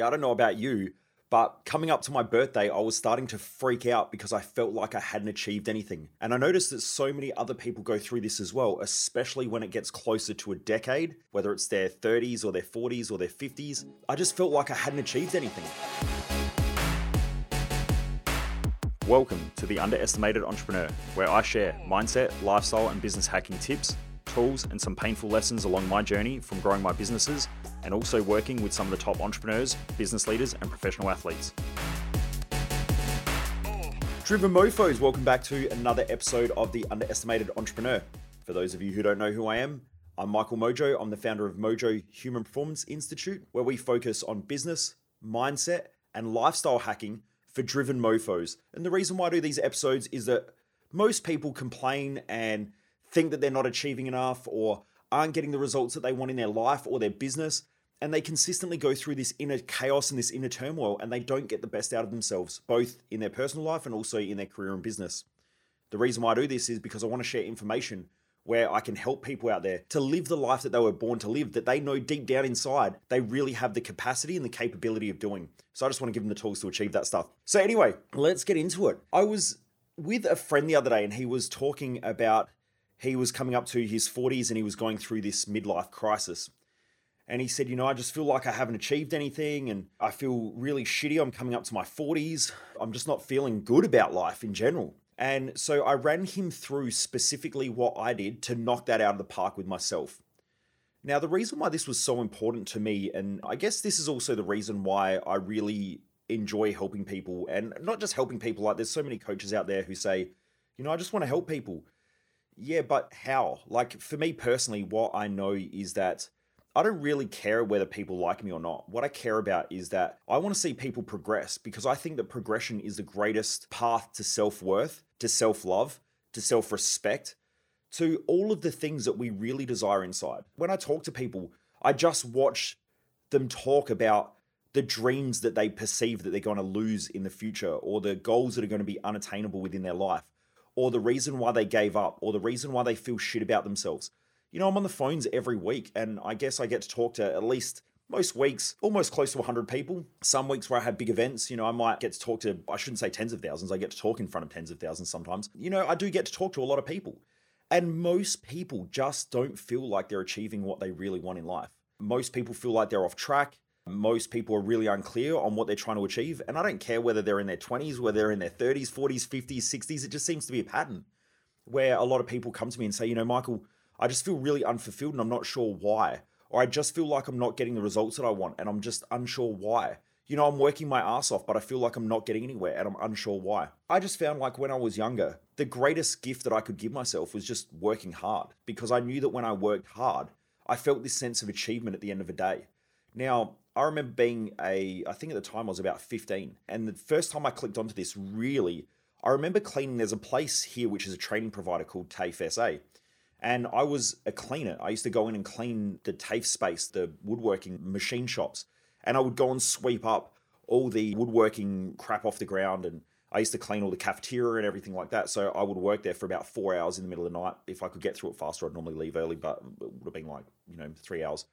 Yeah, I don't know about you, but coming up to my birthday, I was starting to freak out because I felt like I hadn't achieved anything. And I noticed that so many other people go through this as well, especially when it gets closer to a decade, whether it's their 30s or their 40s or their 50s. I just felt like I hadn't achieved anything. Welcome to the Underestimated Entrepreneur, where I share mindset, lifestyle, and business hacking tips, tools, and some painful lessons along my journey from growing my businesses and also working with some of the top entrepreneurs, business leaders, and professional athletes. Driven Mofos, welcome back to another episode of The Underestimated Entrepreneur. For those of you who don't know who I am, I'm Michael Mojo. I'm the founder of Mojo Human Performance Institute, where we focus on business, mindset, and lifestyle hacking for driven mofos. And the reason why I do these episodes is that most people complain and think that they're not achieving enough or aren't getting the results that they want in their life or their business. And they consistently go through this inner chaos and this inner turmoil, and they don't get the best out of themselves, both in their personal life and also in their career and business. The reason why I do this is because I want to share information where I can help people out there to live the life that they were born to live, that they know deep down inside they really have the capacity and the capability of doing. So I just want to give them the tools to achieve that stuff. So, anyway, let's get into it. I was with a friend the other day and he was talking about he was coming up to his 40s and he was going through this midlife crisis. And he said, You know, I just feel like I haven't achieved anything and I feel really shitty. I'm coming up to my 40s. I'm just not feeling good about life in general. And so I ran him through specifically what I did to knock that out of the park with myself. Now, the reason why this was so important to me, and I guess this is also the reason why I really enjoy helping people, and not just helping people, like there's so many coaches out there who say, you know, I just want to help people. Yeah, but how? Like for me personally, what I know is that I don't really care whether people like me or not. What I care about is that I want to see people progress because I think that progression is the greatest path to self worth, to self love, to self respect, to all of the things that we really desire inside. When I talk to people, I just watch them talk about the dreams that they perceive that they're going to lose in the future or the goals that are going to be unattainable within their life or the reason why they gave up or the reason why they feel shit about themselves. You know, I'm on the phones every week and I guess I get to talk to at least most weeks almost close to 100 people. Some weeks where I have big events, you know, I might get to talk to, I shouldn't say tens of thousands, I get to talk in front of tens of thousands sometimes. You know, I do get to talk to a lot of people. And most people just don't feel like they're achieving what they really want in life. Most people feel like they're off track. Most people are really unclear on what they're trying to achieve. And I don't care whether they're in their 20s, whether they're in their 30s, 40s, 50s, 60s. It just seems to be a pattern where a lot of people come to me and say, you know, Michael, I just feel really unfulfilled and I'm not sure why. Or I just feel like I'm not getting the results that I want and I'm just unsure why. You know, I'm working my ass off, but I feel like I'm not getting anywhere and I'm unsure why. I just found like when I was younger, the greatest gift that I could give myself was just working hard because I knew that when I worked hard, I felt this sense of achievement at the end of the day. Now, I remember being a, I think at the time I was about 15. And the first time I clicked onto this, really, I remember cleaning. There's a place here which is a training provider called TAFE SA. And I was a cleaner. I used to go in and clean the TAFE space, the woodworking machine shops. And I would go and sweep up all the woodworking crap off the ground. And I used to clean all the cafeteria and everything like that. So I would work there for about four hours in the middle of the night. If I could get through it faster, I'd normally leave early, but it would have been like, you know, three hours.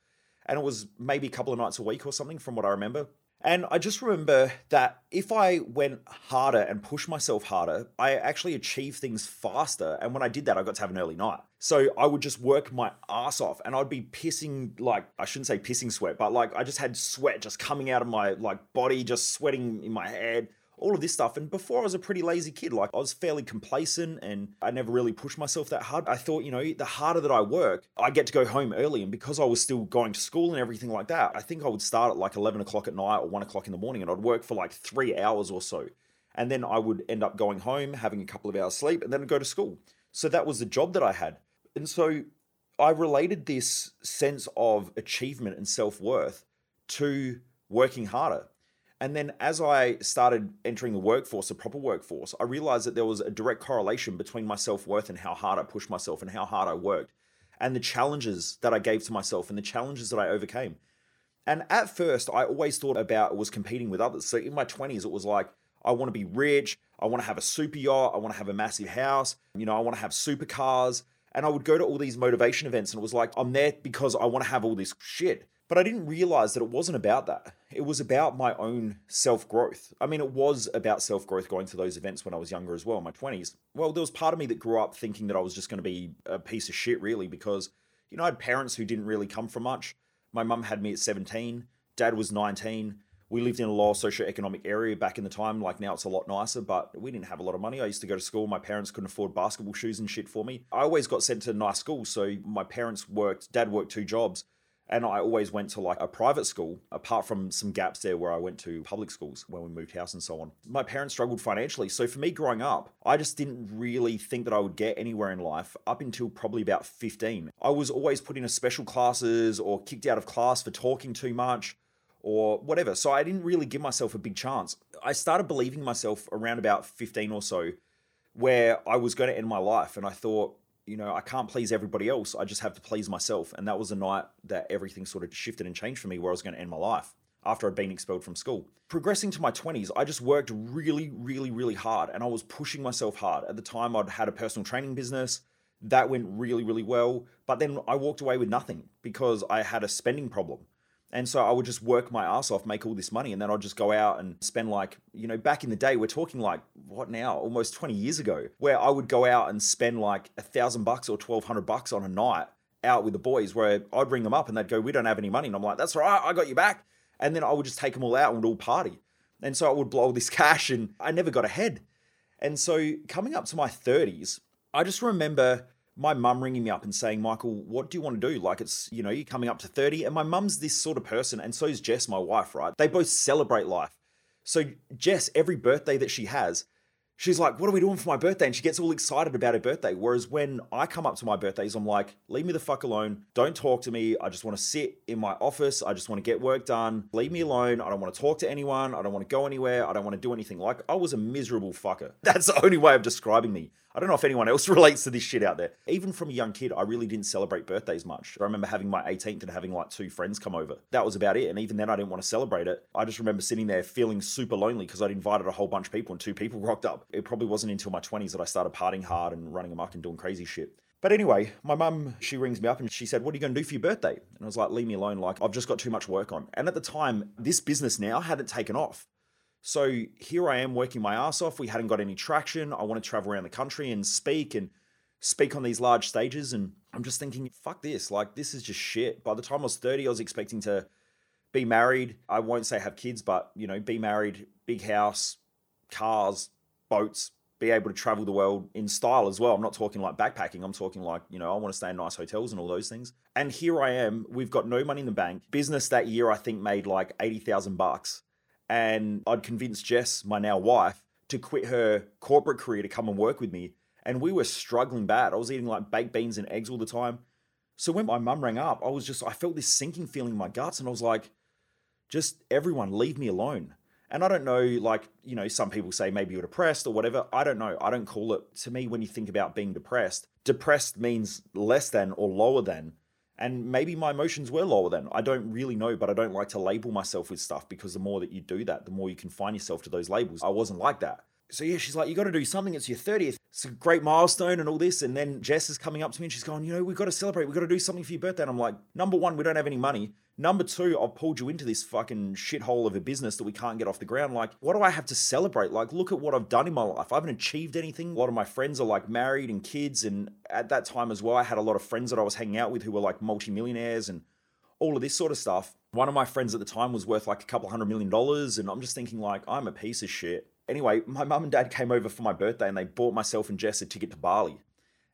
And it was maybe a couple of nights a week or something from what I remember. And I just remember that if I went harder and pushed myself harder, I actually achieved things faster. And when I did that, I got to have an early night. So I would just work my ass off and I'd be pissing, like, I shouldn't say pissing sweat, but like I just had sweat just coming out of my like body, just sweating in my head all of this stuff. And before I was a pretty lazy kid, like I was fairly complacent and I never really pushed myself that hard. I thought, you know, the harder that I work, I get to go home early. And because I was still going to school and everything like that, I think I would start at like 11 o'clock at night or one o'clock in the morning and I'd work for like three hours or so. And then I would end up going home, having a couple of hours sleep, and then I'd go to school. So that was the job that I had. And so I related this sense of achievement and self worth to working harder. And then as I started entering the workforce, the proper workforce, I realized that there was a direct correlation between my self worth and how hard I pushed myself and how hard I worked, and the challenges that I gave to myself and the challenges that I overcame. And at first, I always thought about was competing with others. So in my 20s, it was like, I want to be rich. I want to have a super yacht. I want to have a massive house. You know, I want to have supercars. And I would go to all these motivation events and it was like, I'm there because I want to have all this shit But I didn't realize that it wasn't about that. It was about my own self growth. I mean, it was about self growth going to those events when I was younger as well, in my 20s. Well, there was part of me that grew up thinking that I was just going to be a piece of shit, really, because, you know, I had parents who didn't really come from much. My mum had me at 17, dad was 19. We lived in a low socioeconomic area back in the time. Like now, it's a lot nicer, but we didn't have a lot of money. I used to go to school. My parents couldn't afford basketball shoes and shit for me. I always got sent to nice schools. So my parents worked, dad worked two jobs and I always went to like a private school, apart from some gaps there where I went to public schools when we moved house and so on. My parents struggled financially. So for me growing up, I just didn't really think that I would get anywhere in life up until probably about 15. I was always put into special classes or kicked out of class for talking too much or whatever. So I didn't really give myself a big chance. I started believing myself around about 15 or so where I was going to end my life. And I thought, you know, I can't please everybody else. I just have to please myself. And that was the night that everything sort of shifted and changed for me where I was going to end my life after I'd been expelled from school. Progressing to my 20s, I just worked really, really, really hard and I was pushing myself hard. At the time, I'd had a personal training business. That went really, really well. But then I walked away with nothing because I had a spending problem. And so I would just work my ass off, make all this money, and then I'd just go out and spend like, you know, back in the day, we're talking like, what now? Almost 20 years ago, where I would go out and spend like a thousand bucks or 1200 bucks on a night out with the boys, where I'd ring them up and they'd go, we don't have any money. And I'm like, that's all right, I got you back. And then I would just take them all out and we'd all party. And so I would blow all this cash and I never got ahead. And so coming up to my 30s, I just remember my mum ringing me up and saying, Michael, what do you want to do? Like, it's, you know, you're coming up to 30. And my mum's this sort of person. And so is Jess, my wife, right? They both celebrate life. So, Jess, every birthday that she has, she's like, What are we doing for my birthday? And she gets all excited about her birthday. Whereas when I come up to my birthdays, I'm like, Leave me the fuck alone. Don't talk to me. I just want to sit in my office. I just want to get work done. Leave me alone. I don't want to talk to anyone. I don't want to go anywhere. I don't want to do anything. Like, I was a miserable fucker. That's the only way of describing me. I don't know if anyone else relates to this shit out there. Even from a young kid, I really didn't celebrate birthdays much. I remember having my 18th and having like two friends come over. That was about it. And even then, I didn't want to celebrate it. I just remember sitting there feeling super lonely because I'd invited a whole bunch of people and two people rocked up. It probably wasn't until my 20s that I started partying hard and running amok and doing crazy shit. But anyway, my mum, she rings me up and she said, What are you going to do for your birthday? And I was like, Leave me alone. Like, I've just got too much work on. And at the time, this business now hadn't taken off. So here I am working my ass off. We hadn't got any traction. I want to travel around the country and speak and speak on these large stages. And I'm just thinking, fuck this. Like, this is just shit. By the time I was 30, I was expecting to be married. I won't say have kids, but, you know, be married, big house, cars, boats, be able to travel the world in style as well. I'm not talking like backpacking. I'm talking like, you know, I want to stay in nice hotels and all those things. And here I am. We've got no money in the bank. Business that year, I think, made like 80,000 bucks and I'd convinced Jess, my now wife, to quit her corporate career to come and work with me. And we were struggling bad. I was eating like baked beans and eggs all the time. So when my mum rang up, I was just, I felt this sinking feeling in my guts. And I was like, just everyone, leave me alone. And I don't know, like, you know, some people say maybe you're depressed or whatever. I don't know. I don't call it, to me, when you think about being depressed, depressed means less than or lower than and maybe my emotions were lower then. I don't really know, but I don't like to label myself with stuff because the more that you do that, the more you confine yourself to those labels. I wasn't like that. So yeah, she's like, you got to do something. It's your 30th. It's a great milestone and all this. And then Jess is coming up to me and she's going, you know, we've got to celebrate. We've got to do something for your birthday. And I'm like, number one, we don't have any money. Number two, I've pulled you into this fucking shithole of a business that we can't get off the ground. Like, what do I have to celebrate? Like, look at what I've done in my life. I haven't achieved anything. A lot of my friends are like married and kids. And at that time as well, I had a lot of friends that I was hanging out with who were like multimillionaires and all of this sort of stuff. One of my friends at the time was worth like a couple hundred million dollars. And I'm just thinking, like, I'm a piece of shit. Anyway, my mum and dad came over for my birthday and they bought myself and Jess a ticket to Bali.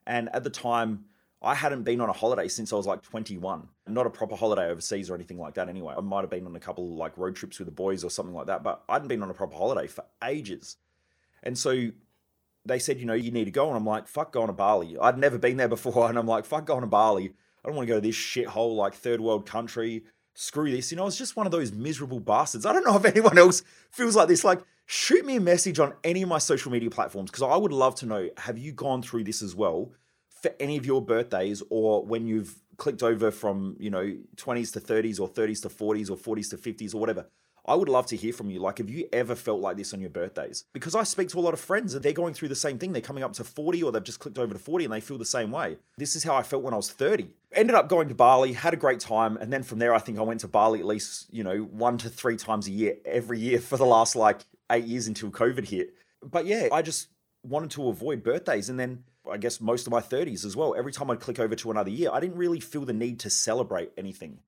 And at the time, I hadn't been on a holiday since I was like 21. Not a proper holiday overseas or anything like that anyway. I might have been on a couple like road trips with the boys or something like that, but I hadn't been on a proper holiday for ages. And so they said, you know, you need to go. And I'm like, fuck going to Bali. I'd never been there before. And I'm like, fuck going to Bali. I don't want to go to this shithole like third world country. Screw this. You know, it's just one of those miserable bastards. I don't know if anyone else feels like this. Like, shoot me a message on any of my social media platforms because I would love to know have you gone through this as well? for any of your birthdays or when you've clicked over from, you know, 20s to 30s or 30s to 40s or 40s to 50s or whatever. I would love to hear from you. Like, have you ever felt like this on your birthdays? Because I speak to a lot of friends and they're going through the same thing. They're coming up to 40 or they've just clicked over to 40 and they feel the same way. This is how I felt when I was 30. Ended up going to Bali, had a great time. And then from there, I think I went to Bali at least, you know, one to three times a year, every year for the last like eight years until COVID hit. But yeah, I just wanted to avoid birthdays. And then I guess most of my 30s as well. Every time I'd click over to another year, I didn't really feel the need to celebrate anything.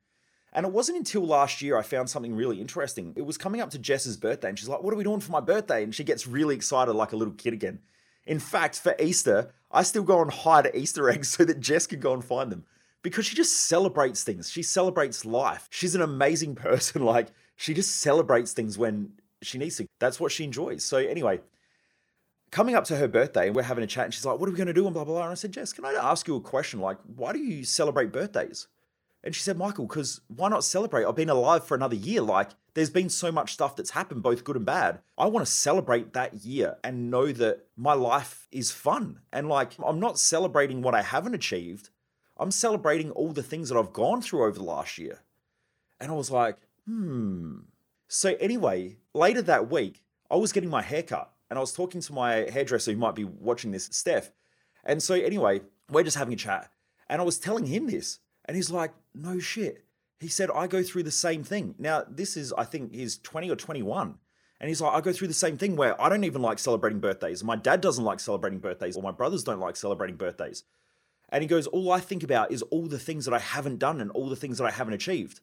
And it wasn't until last year I found something really interesting. It was coming up to Jess's birthday, and she's like, What are we doing for my birthday? And she gets really excited like a little kid again. In fact, for Easter, I still go and hide Easter eggs so that Jess can go and find them because she just celebrates things. She celebrates life. She's an amazing person. Like, she just celebrates things when she needs to. That's what she enjoys. So, anyway, coming up to her birthday, and we're having a chat, and she's like, What are we going to do? And blah, blah, blah. And I said, Jess, can I ask you a question? Like, why do you celebrate birthdays? And she said, Michael, because why not celebrate? I've been alive for another year. Like, there's been so much stuff that's happened, both good and bad. I want to celebrate that year and know that my life is fun. And like, I'm not celebrating what I haven't achieved, I'm celebrating all the things that I've gone through over the last year. And I was like, hmm. So, anyway, later that week, I was getting my haircut and I was talking to my hairdresser who might be watching this, Steph. And so, anyway, we're just having a chat. And I was telling him this. And he's like, no shit. He said, I go through the same thing. Now, this is, I think, he's 20 or 21. And he's like, I go through the same thing where I don't even like celebrating birthdays. My dad doesn't like celebrating birthdays, or my brothers don't like celebrating birthdays. And he goes, All I think about is all the things that I haven't done and all the things that I haven't achieved.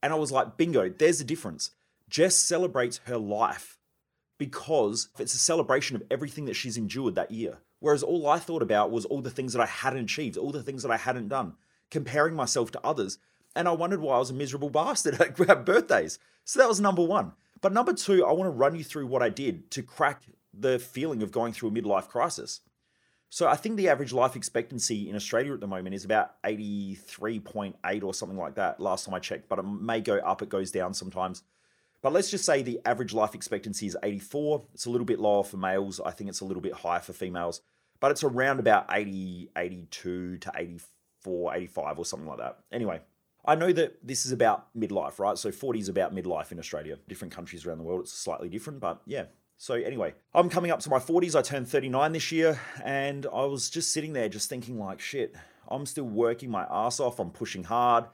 And I was like, Bingo, there's the difference. Jess celebrates her life because it's a celebration of everything that she's endured that year. Whereas all I thought about was all the things that I hadn't achieved, all the things that I hadn't done comparing myself to others. And I wondered why I was a miserable bastard at birthdays. So that was number one. But number two, I want to run you through what I did to crack the feeling of going through a midlife crisis. So I think the average life expectancy in Australia at the moment is about 83.8 or something like that last time I checked, but it may go up, it goes down sometimes. But let's just say the average life expectancy is 84. It's a little bit lower for males. I think it's a little bit higher for females, but it's around about 80, 82 to 84 84, 85 or something like that. Anyway, I know that this is about midlife, right? So 40 is about midlife in Australia. Different countries around the world, it's slightly different, but yeah. So anyway, I'm coming up to my 40s. I turned 39 this year, and I was just sitting there just thinking like, shit, I'm still working my ass off. I'm pushing hard.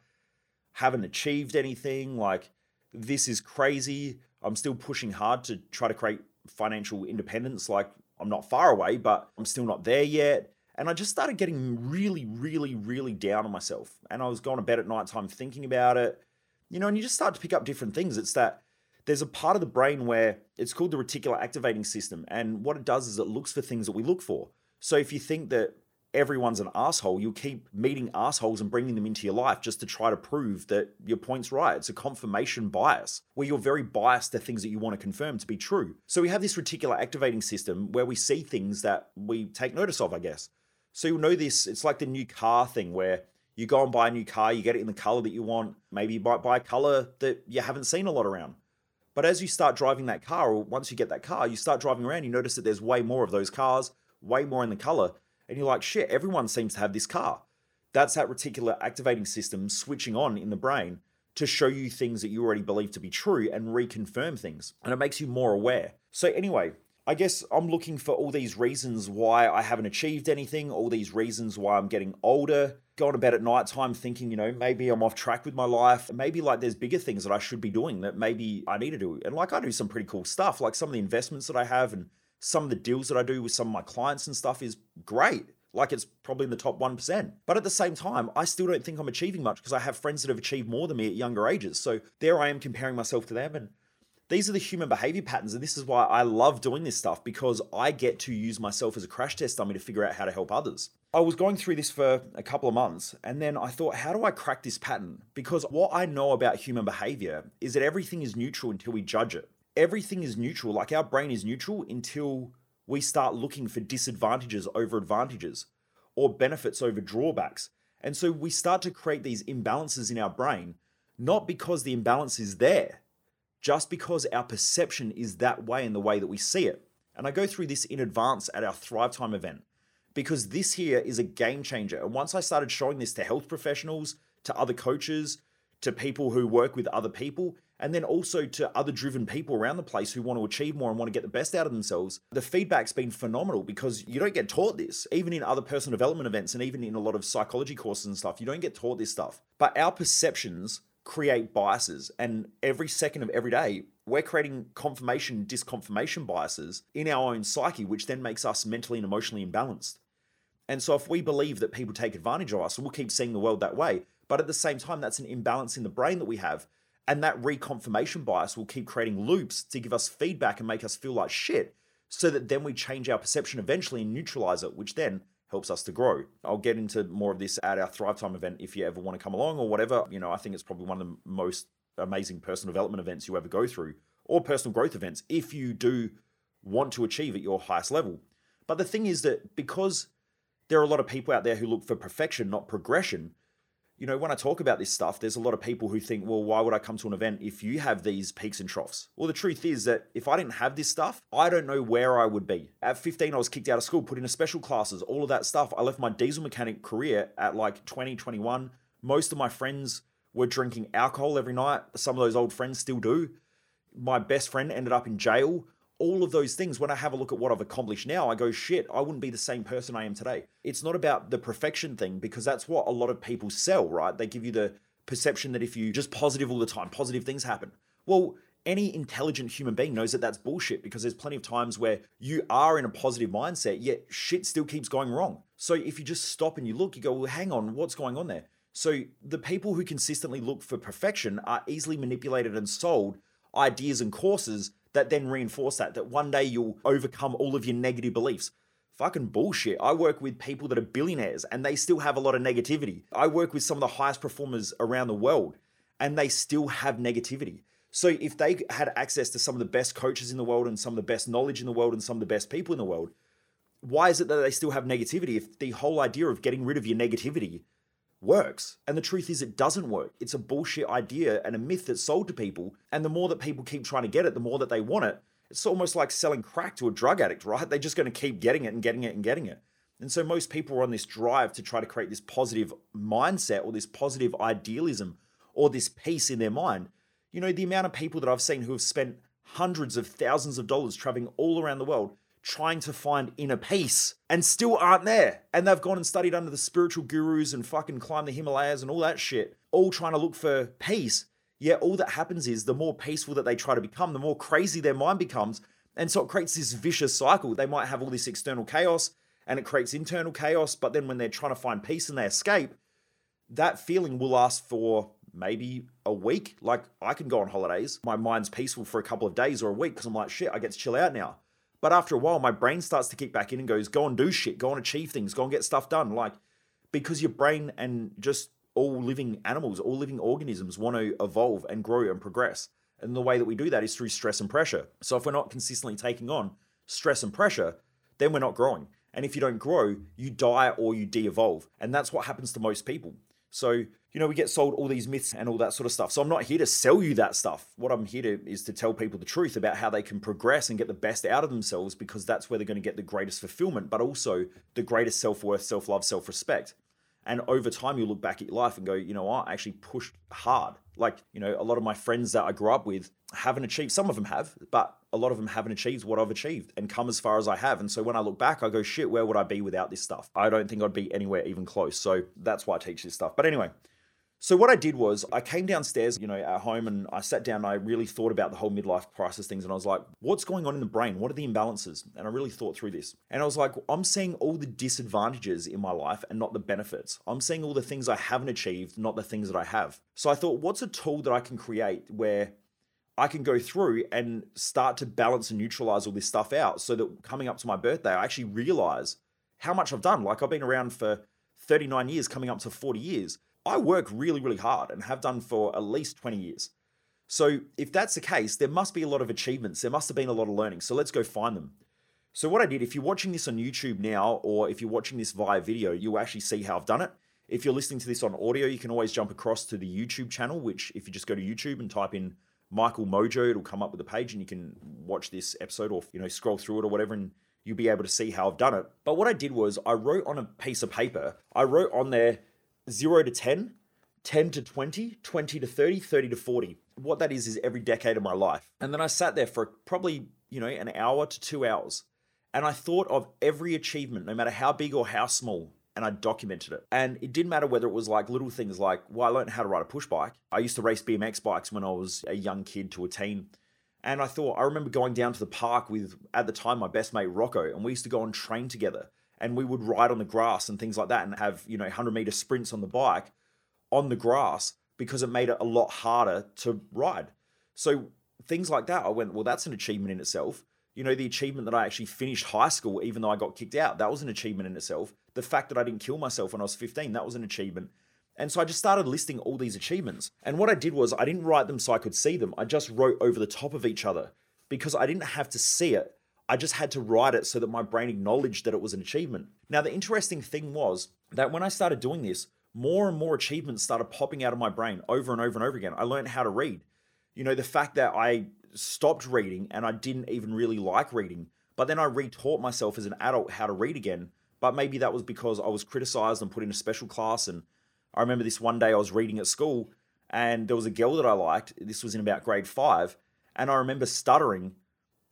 Haven't achieved anything. Like, this is crazy. I'm still pushing hard to try to create financial independence. Like, I'm not far away, but I'm still not there yet. And I just started getting really, really, really down on myself. And I was going to bed at night time thinking about it, you know, and you just start to pick up different things. It's that there's a part of the brain where it's called the reticular activating system. And what it does is it looks for things that we look for. So if you think that everyone's an asshole, you'll keep meeting assholes and bringing them into your life just to try to prove that your point's right. It's a confirmation bias where you're very biased to things that you want to confirm to be true. So we have this reticular activating system where we see things that we take notice of, I guess. So you'll know this. It's like the new car thing where you go and buy a new car, you get it in the color that you want. Maybe you might buy a color that you haven't seen a lot around. But as you start driving that car, or once you get that car, you start driving around, you notice that there's way more of those cars, way more in the color. And you're like, shit, everyone seems to have this car. That's that reticular activating system switching on in the brain to show you things that you already believe to be true and reconfirm things. And it makes you more aware. So, anyway, I guess I'm looking for all these reasons why I haven't achieved anything, all these reasons why I'm getting older, going to bed at night time thinking, you know, maybe I'm off track with my life. Maybe like there's bigger things that I should be doing that maybe I need to do. And like I do some pretty cool stuff, like some of the investments that I have and some of the deals that I do with some of my clients and stuff is great. Like it's probably in the top 1%. But at the same time, I still don't think I'm achieving much because I have friends that have achieved more than me at younger ages. So there I am comparing myself to them and these are the human behavior patterns. And this is why I love doing this stuff because I get to use myself as a crash test dummy to figure out how to help others. I was going through this for a couple of months and then I thought, how do I crack this pattern? Because what I know about human behavior is that everything is neutral until we judge it. Everything is neutral, like our brain is neutral until we start looking for disadvantages over advantages or benefits over drawbacks. And so we start to create these imbalances in our brain, not because the imbalance is there, just because our perception is that way in the way that we see it. And I go through this in advance at our Thrive Time event because this here is a game changer. And once I started showing this to health professionals, to other coaches, to people who work with other people, and then also to other driven people around the place who want to achieve more and want to get the best out of themselves, the feedback's been phenomenal because you don't get taught this, even in other personal development events and even in a lot of psychology courses and stuff. You don't get taught this stuff. But our perceptions create biases, and every second of every day, we're creating confirmation, disconfirmation biases in our own psyche, which then makes us mentally and emotionally imbalanced. And so, if we believe that people take advantage of us, we'll keep seeing the world that way. But at the same time, that's an imbalance in the brain that we have and that reconfirmation bias will keep creating loops to give us feedback and make us feel like shit, so that then we change our perception eventually and neutralize it, which then helps us to grow. I'll get into more of this at our Thrive Time event if you ever want to come along or whatever. You know, I think it's probably one of the most amazing personal development events you ever go through, or personal growth events, if you do want to achieve at your highest level. But the thing is that because there are a lot of people out there who look for perfection, not progression, you know, when I talk about this stuff, there's a lot of people who think, well, why would I come to an event if you have these peaks and troughs? Well, the truth is that if I didn't have this stuff, I don't know where I would be. At 15, I was kicked out of school, put into special classes, all of that stuff. I left my diesel mechanic career at like 20, 21. Most of my friends were drinking alcohol every night. Some of those old friends still do. My best friend ended up in jail all of those things, when I have a look at what I've accomplished now, I go, shit, I wouldn't be the same person I am today. It's not about the perfection thing because that's what a lot of people sell, right? They give you the perception that if you just positive all the time, positive things happen. Well, any intelligent human being knows that that's bullshit because there's plenty of times where you are in a positive mindset, yet shit still keeps going wrong. So if you just stop and you look, you go, well, hang on, what's going on there? So the people who consistently look for perfection are easily manipulated and sold ideas and courses that then reinforce that, that one day you'll overcome all of your negative beliefs. Fucking bullshit. I work with people that are billionaires and they still have a lot of negativity. I work with some of the highest performers around the world and they still have negativity. So if they had access to some of the best coaches in the world and some of the best knowledge in the world and some of the best people in the world, why is it that they still have negativity if the whole idea of getting rid of your negativity works. And the truth is, it doesn't work. It's a bullshit idea and a myth that's sold to people. And the more that people keep trying to get it, the more that they want it. It's almost like selling crack to a drug addict, right? They're just going to keep getting it and getting it and getting it. And so most people are on this drive to try to create this positive mindset or this positive idealism or this peace in their mind. You know, the amount of people that I've seen who have spent hundreds of thousands of dollars traveling all around the world trying to find inner peace and still aren't there. And they've gone and studied under the spiritual gurus and fucking climbed the Himalayas and all that shit, all trying to look for peace. Yet all that happens is the more peaceful that they try to become, the more crazy their mind becomes. And so it creates this vicious cycle. They might have all this external chaos and it creates internal chaos, but then when they're trying to find peace and they escape, that feeling will last for maybe a week. Like I can go on holidays, my mind's peaceful for a couple of days or a week because I'm like, shit, I get to chill out now. But after a while, my brain starts to kick back in and goes, go and do shit, go and achieve things, go and get stuff done. Like, because your brain and just all living animals, all living organisms want to evolve and grow and progress. And the way that we do that is through stress and pressure. So if we're not consistently taking on stress and pressure, then we're not growing. And if you don't grow, you die or you de evolve. And that's what happens to most people. So, you know, we get sold all these myths and all that sort of stuff. So I'm not here to sell you that stuff. What I'm here to is to tell people the truth about how they can progress and get the best out of themselves because that's where they're going to get the greatest fulfillment, but also the greatest self-worth, self-love, self-respect. And over time, you look back at your life and go, you know I actually pushed hard. Like, you know, a lot of my friends that I grew up with haven't achieved, some of them have, but a lot of them haven't achieved what I've achieved and come as far as I have. And so when I look back, I go, shit, where would I be without this stuff? I don't think I'd be anywhere even close. So that's why I teach this stuff. But anyway, so what I did was I came downstairs, you know, at home and I sat down and I really thought about the whole midlife crisis things and I was like, what's going on in the brain? What are the imbalances? And I really thought through this. And I was like, I'm seeing all the disadvantages in my life and not the benefits. I'm seeing all the things I haven't achieved, not the things that I have. So I thought, what's a tool that I can create where I can go through and start to balance and neutralize all this stuff out so that coming up to my birthday, I actually realize how much I've done. Like I've been around for 39 years, coming up to 40 years. I work really, really hard and have done for at least 20 years. So if that's the case, there must be a lot of achievements. There must have been a lot of learning. So let's go find them. So what I did, if you're watching this on YouTube now, or if you're watching this via video, you'll actually see how I've done it. If you're listening to this on audio, you can always jump across to the YouTube channel, which if you just go to YouTube and type in Michael Mojo. It'll come up with a page and you can watch this episode or, you know, scroll through it or whatever and you'll be able to see how I've done it. But what I did was I wrote on a piece of paper, I wrote on there 0 to 10, 10 to 20, 20 to 30, 30 to 40. what that is is every decade of my life. And then I sat there for probably, you know, an hour to two hours. And I thought of every achievement, no matter how big or how small, and I documented it. And it didn't matter whether it was like little things like, well, I learned how to ride a push bike. I used to race BMX bikes when I was a young kid to a teen. And I thought, I remember going down to the park with, at the time, my best mate Rocco, and we used to go and train together. And we would ride on the grass and things like that and have, you know, 100 meter sprints on the bike on the grass because it made it a lot harder to ride. So things like that, I went, well, that's an achievement in itself. You know, the achievement that I actually finished high school, even though I got kicked out, that was an achievement in itself. The fact that I didn't kill myself when I was 15, that was an achievement. And so I just started listing all these achievements. And what I did was I didn't write them so I could see them. I just wrote over the top of each other because I didn't have to see it. I just had to write it so that my brain acknowledged that it was an achievement. Now, the interesting thing was that when I started doing this, more and more achievements started popping out of my brain over and over and over again. I learned how to read. You know, the fact that I stopped reading and I didn't even really like reading, but then I retaught myself as an adult how to read again. But maybe that was because I was criticized and put in a special class and I remember this one day I was reading at school and there was a girl that I liked. This was in about grade five. And I remember stuttering.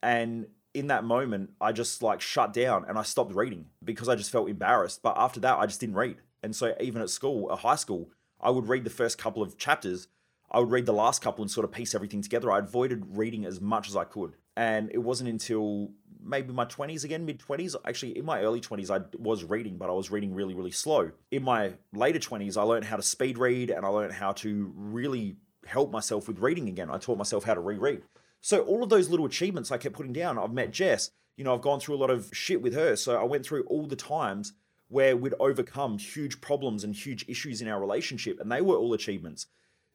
And in that moment, I just like shut down and I stopped reading because I just felt embarrassed. But after that, I just didn't read. And so even at school, at high school, I would read the first couple of chapters. I would read the last couple and sort of piece everything together. I avoided reading as much as I could. And it wasn't until maybe my 20s again, mid 20s. Actually, in my early 20s, I was reading, but I was reading really, really slow. In my later 20s, I learned how to speed read and I learned how to really help myself with reading again. I taught myself how to reread. So, all of those little achievements I kept putting down. I've met Jess, you know, I've gone through a lot of shit with her. So, I went through all the times where we'd overcome huge problems and huge issues in our relationship, and they were all achievements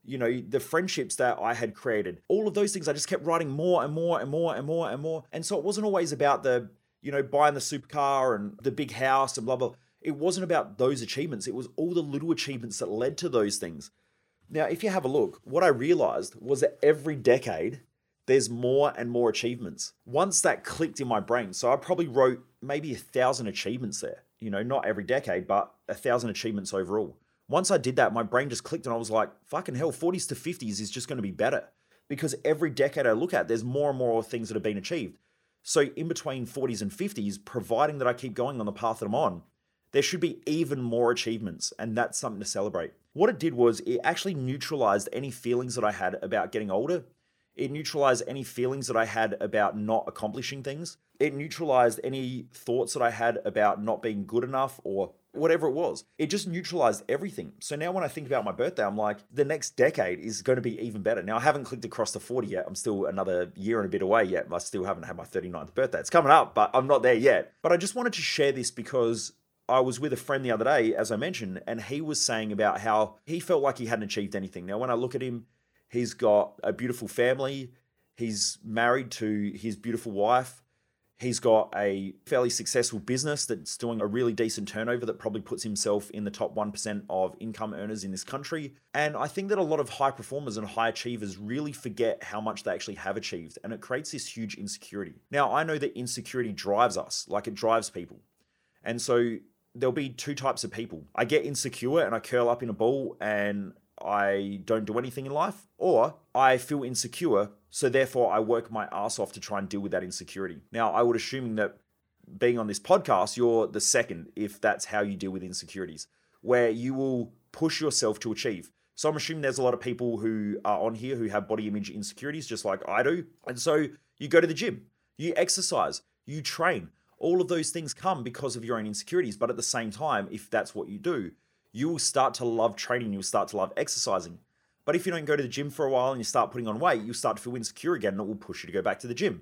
you know, the friendships that I had created, all of those things, I just kept writing more and more and more and more and more. And so it wasn't always about the, you know, buying the supercar and the big house and blah, blah. It wasn't about those achievements. It was all the little achievements that led to those things. Now, if you have a look, what I realized was that every decade, there's more and more achievements. Once that clicked in my brain, so I probably wrote maybe a thousand achievements there. You know, not every decade, but a thousand achievements overall once I did that, my brain just clicked and I was like, fucking hell, 40s to 50s is just going to be better. Because every decade I look at, there's more and more things that have been achieved. So in between 40s and 50s, providing that I keep going on the path that I'm on, there should be even more achievements, and that's something to celebrate. What it did was it actually neutralized any feelings that I had about getting older. It neutralized any feelings that I had about not accomplishing things. It neutralized any thoughts that I had about not being good enough or whatever it was. It just neutralized everything. So now when I think about my birthday, I'm like, the next decade is going to be even better. Now I haven't clicked across the 40 yet. I'm still another year and a bit away yet. I still haven't had my 39th birthday. It's coming up, but I'm not there yet. But I just wanted to share this because I was with a friend the other day, as I mentioned, and he was saying about how he felt like he hadn't achieved anything. Now, when I look at him, he's got a beautiful family. He's married to his beautiful wife. He's got a fairly successful business that's doing a really decent turnover that probably puts himself in the top 1% of income earners in this country. And I think that a lot of high performers and high achievers really forget how much they actually have achieved. And it creates this huge insecurity. Now, I know that insecurity drives us, like it drives people. And so there'll be two types of people. I get insecure and I curl up in a ball and I don't do anything in life, or I feel insecure so therefore, I work my ass off to try and deal with that insecurity. Now, I would assume that being on this podcast, you're the second if that's how you deal with insecurities, where you will push yourself to achieve. So I'm assuming there's a lot of people who are on here who have body image insecurities, just like I do. And so you go to the gym, you exercise, you train. All of those things come because of your own insecurities. But at the same time, if that's what you do, you will start to love training, you'll start to love exercising. But if you don't go to the gym for a while and you start putting on weight, you start to feel insecure again and it will push you to go back to the gym.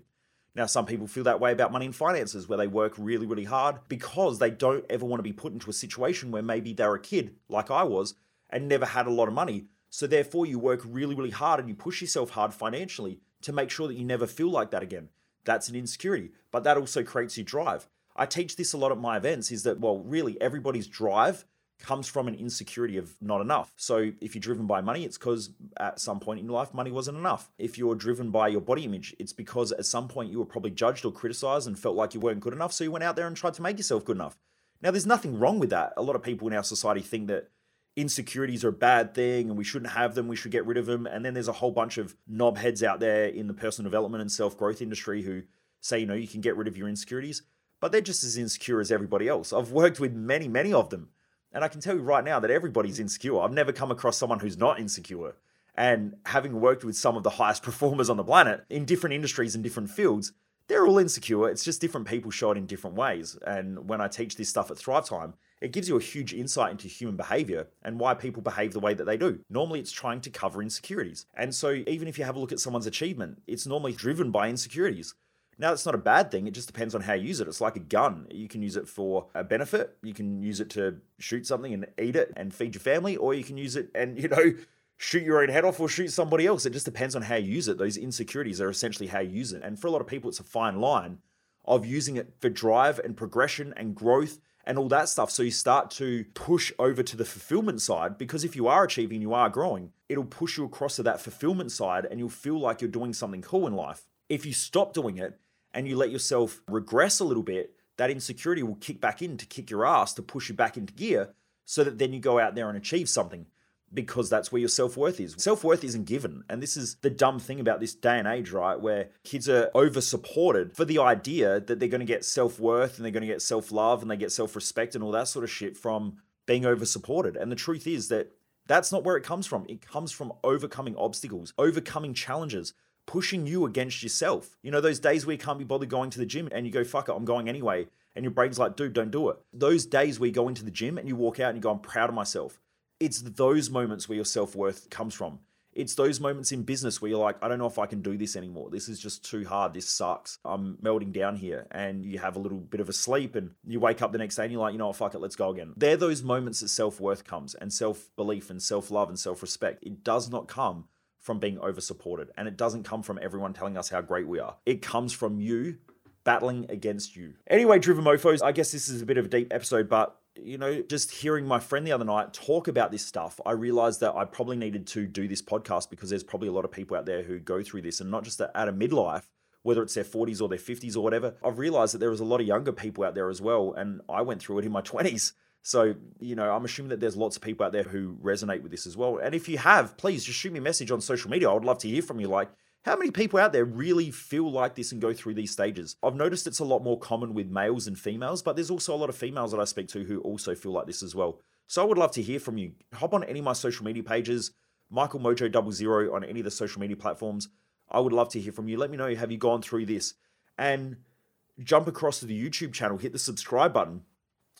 Now, some people feel that way about money and finances, where they work really, really hard because they don't ever want to be put into a situation where maybe they're a kid, like I was, and never had a lot of money. So, therefore, you work really, really hard and you push yourself hard financially to make sure that you never feel like that again. That's an insecurity, but that also creates your drive. I teach this a lot at my events is that, well, really, everybody's drive comes from an insecurity of not enough. So if you're driven by money, it's because at some point in your life, money wasn't enough. If you're driven by your body image, it's because at some point you were probably judged or criticized and felt like you weren't good enough. So you went out there and tried to make yourself good enough. Now, there's nothing wrong with that. A lot of people in our society think that insecurities are a bad thing and we shouldn't have them, we should get rid of them. And then there's a whole bunch of knobheads out there in the personal development and self growth industry who say, you know, you can get rid of your insecurities, but they're just as insecure as everybody else. I've worked with many, many of them. And I can tell you right now that everybody's insecure. I've never come across someone who's not insecure. And having worked with some of the highest performers on the planet in different industries and different fields, they're all insecure. It's just different people show it in different ways. And when I teach this stuff at Thrive Time, it gives you a huge insight into human behavior and why people behave the way that they do. Normally, it's trying to cover insecurities. And so, even if you have a look at someone's achievement, it's normally driven by insecurities. Now, it's not a bad thing. It just depends on how you use it. It's like a gun. You can use it for a benefit. You can use it to shoot something and eat it and feed your family, or you can use it and, you know, shoot your own head off or shoot somebody else. It just depends on how you use it. Those insecurities are essentially how you use it. And for a lot of people, it's a fine line of using it for drive and progression and growth and all that stuff. So you start to push over to the fulfillment side because if you are achieving, you are growing, it'll push you across to that fulfillment side and you'll feel like you're doing something cool in life. If you stop doing it and you let yourself regress a little bit, that insecurity will kick back in to kick your ass to push you back into gear so that then you go out there and achieve something because that's where your self worth is. Self worth isn't given. And this is the dumb thing about this day and age, right? Where kids are over supported for the idea that they're going to get self worth and they're going to get self love and they get self respect and all that sort of shit from being over supported. And the truth is that that's not where it comes from. It comes from overcoming obstacles, overcoming challenges, pushing you against yourself. You know, those days where you can't be bothered going to the gym and you go, fuck it, I'm going anyway. And your brain's like, dude, don't do it. Those days where you go into the gym and you walk out and you go, I'm proud of myself. It's those moments where your self worth comes from. It's those moments in business where you're like, I don't know if I can do this anymore. This is just too hard. This sucks. I'm melting down here. And you have a little bit of a sleep and you wake up the next day and you're like, you know what, fuck it, let's go again. They're those moments that self worth comes and self belief and self love and self respect. It does not come from being over supported. And it doesn't come from everyone telling us how great we are. It comes from you battling against you. Anyway, Driven Mofos, I guess this is a bit of a deep episode, but you know, just hearing my friend the other night talk about this stuff, I realized that I probably needed to do this podcast because there's probably a lot of people out there who go through this and not just at a midlife, whether it's their 40s or their 50s or whatever. I've realized that there was a lot of younger people out there as well. And I went through it in my 20s. So, you know, I'm assuming that there's lots of people out there who resonate with this as well. And if you have, please just shoot me a message on social media. I would love to hear from you. Like, how many people out there really feel like this and go through these stages? I've noticed it's a lot more common with males and females, but there's also a lot of females that I speak to who also feel like this as well. So I would love to hear from you. Hop on any of my social media pages, Michael Mojo Double Zero on any of the social media platforms. I would love to hear from you. Let me know have you gone through this and jump across to the YouTube channel, hit the subscribe button,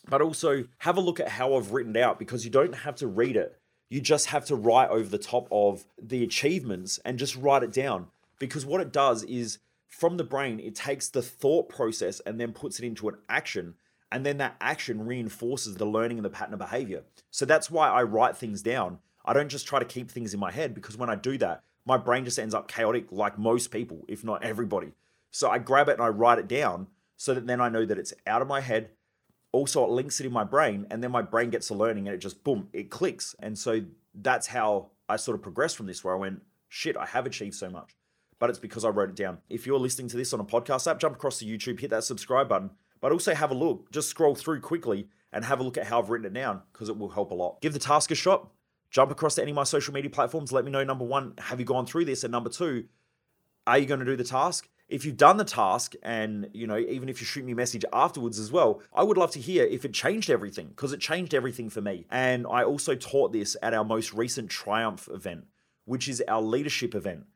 but also have a look at how I've written it out because you don't have to read it. You just have to write over the top of the achievements and just write it down because what it does is from the brain, it takes the thought process and then puts it into an action. And then that action reinforces the learning and the pattern of behavior. So that's why I write things down. I don't just try to keep things in my head because when I do that, my brain just ends up chaotic like most people, if not everybody. So I grab it and I write it down so that then I know that it's out of my head. Also, it links it in my brain, and then my brain gets the learning and it just boom, it clicks. And so that's how I sort of progressed from this, where I went, shit, I have achieved so much but it's because I wrote it down. If you're listening to this on a podcast app, jump across to YouTube, hit that subscribe button, but also have a look. Just scroll through quickly and have a look at how I've written it down because it will help a lot. Give the task a shot. Jump across to any of my social media platforms. Let me know number one, have you gone through this? And number two, are you going to do the task? If you've done the task and, you know, even if you shoot me a message afterwards as well, I would love to hear if it changed everything because it changed everything for me. And I also taught this at our most recent Triumph event, which is our leadership event.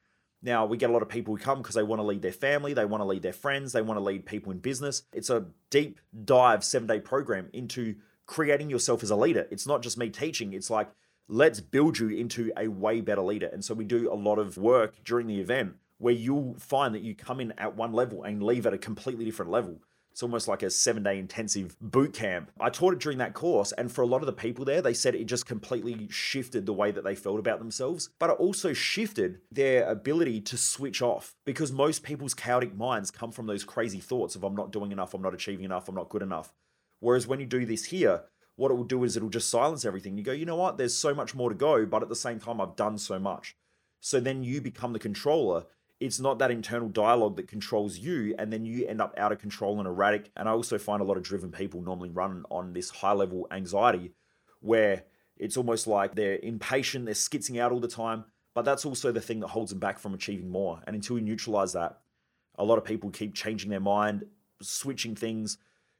Now, we get a lot of people who come because they want to lead their family, they want to lead their friends, they want to lead people in business. It's a deep dive seven day program into creating yourself as a leader. It's not just me teaching, it's like, let's build you into a way better leader. And so we do a lot of work during the event where you'll find that you come in at one level and leave at a completely different level. It's almost like a seven day intensive boot camp. I taught it during that course, and for a lot of the people there, they said it just completely shifted the way that they felt about themselves, but it also shifted their ability to switch off because most people's chaotic minds come from those crazy thoughts of, I'm not doing enough, I'm not achieving enough, I'm not good enough. Whereas when you do this here, what it will do is it'll just silence everything. You go, you know what? There's so much more to go, but at the same time, I've done so much. So then you become the controller it's not that internal dialogue that controls you and then you end up out of control and erratic and i also find a lot of driven people normally run on this high level anxiety where It's almost like they're impatient, they're skitzing out all the time. But that's also the thing that holds them back from achieving more. And until we neutralize that, a lot of people keep changing their mind, switching things,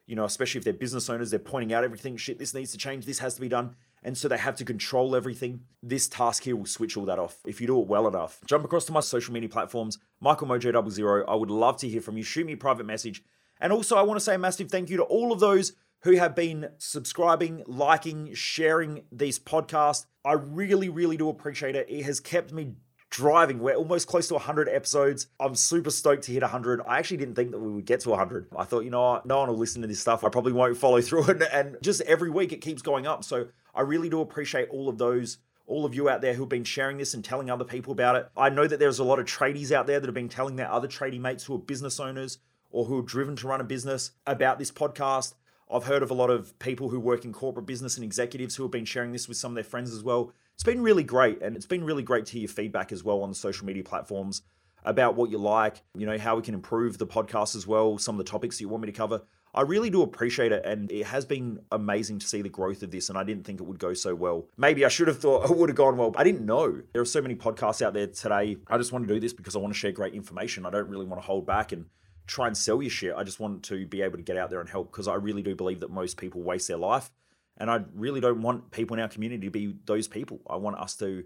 you know, especially if they're business owners, they're pointing out everything, shit, this needs to change, this has to be done. And so they have to control everything. This task here will switch all that off if you do it well enough. Jump across to my social media platforms, Michael Mojo 00. I would love to hear from you. Shoot me a private message. And also, I want to say a massive thank you to all of those who have been subscribing, liking, sharing these podcasts. I really, really do appreciate it. It has kept me driving. We're almost close to 100 episodes. I'm super stoked to hit 100. I actually didn't think that we would get to 100. I thought, you know what, no one will listen to this stuff. I probably won't follow through it. And just every week it keeps going up. So I really do appreciate all of those. All of you out there who've been sharing this and telling other people about it. I know that there's a lot of tradies out there that have been telling their other tradie mates who are business owners or who are driven to run a business about this podcast. I've heard of a lot of people who work in corporate business and executives who have been sharing this with some of their friends as well. It's been really great. And it's been really great to hear your feedback as well on the social media platforms about what you like, you know, how we can improve the podcast as well, some of the topics that you want me to cover. I really do appreciate it, and it has been amazing to see the growth of this. And I didn't think it would go so well. Maybe I should have thought it would have gone well. I didn't know. There are so many podcasts out there today. I just want to do this because I want to share great information. I don't really want to hold back and try and sell your shit. I just want to be able to get out there and help because I really do believe that most people waste their life. And I really don't want people in our community to be those people. I want us to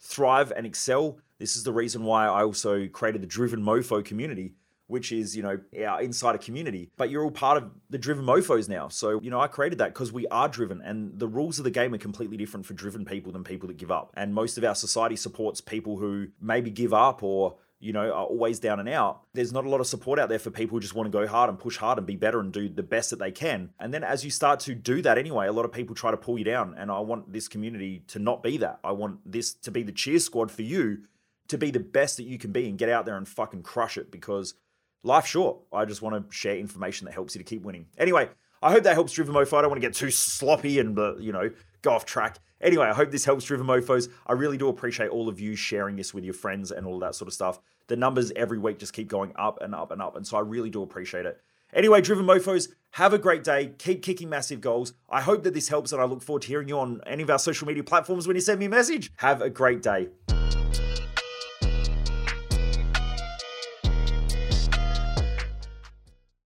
thrive and excel. This is the reason why I also created the Driven Mofo community, which is, you know, our insider community. But you're all part of the Driven Mofos now. So, you know, I created that because we are driven and the rules of the game are completely different for driven people than people that give up. And most of our society supports people who maybe give up or you know, are always down and out, there's not a lot of support out there for people who just want to go hard and push hard and be better and do the best that they can. And then as you start to do that anyway, a lot of people try to pull you down. And I want this community to not be that. I want this to be the cheer squad for you to be the best that you can be and get out there and fucking crush it because life's short. I just want to share information that helps you to keep winning. Anyway, I hope that helps Driven Mofo. I don't want to get too sloppy and, uh, you know, go off track. Anyway, I hope this helps Driven Mofos. I really do appreciate all of you sharing this with your friends and all that sort of stuff. The numbers every week just keep going up and up and up. And so I really do appreciate it. Anyway, Driven Mofos, have a great day. Keep kicking massive goals. I hope that this helps, and I look forward to hearing you on any of our social media platforms when you send me a message. Have a great day.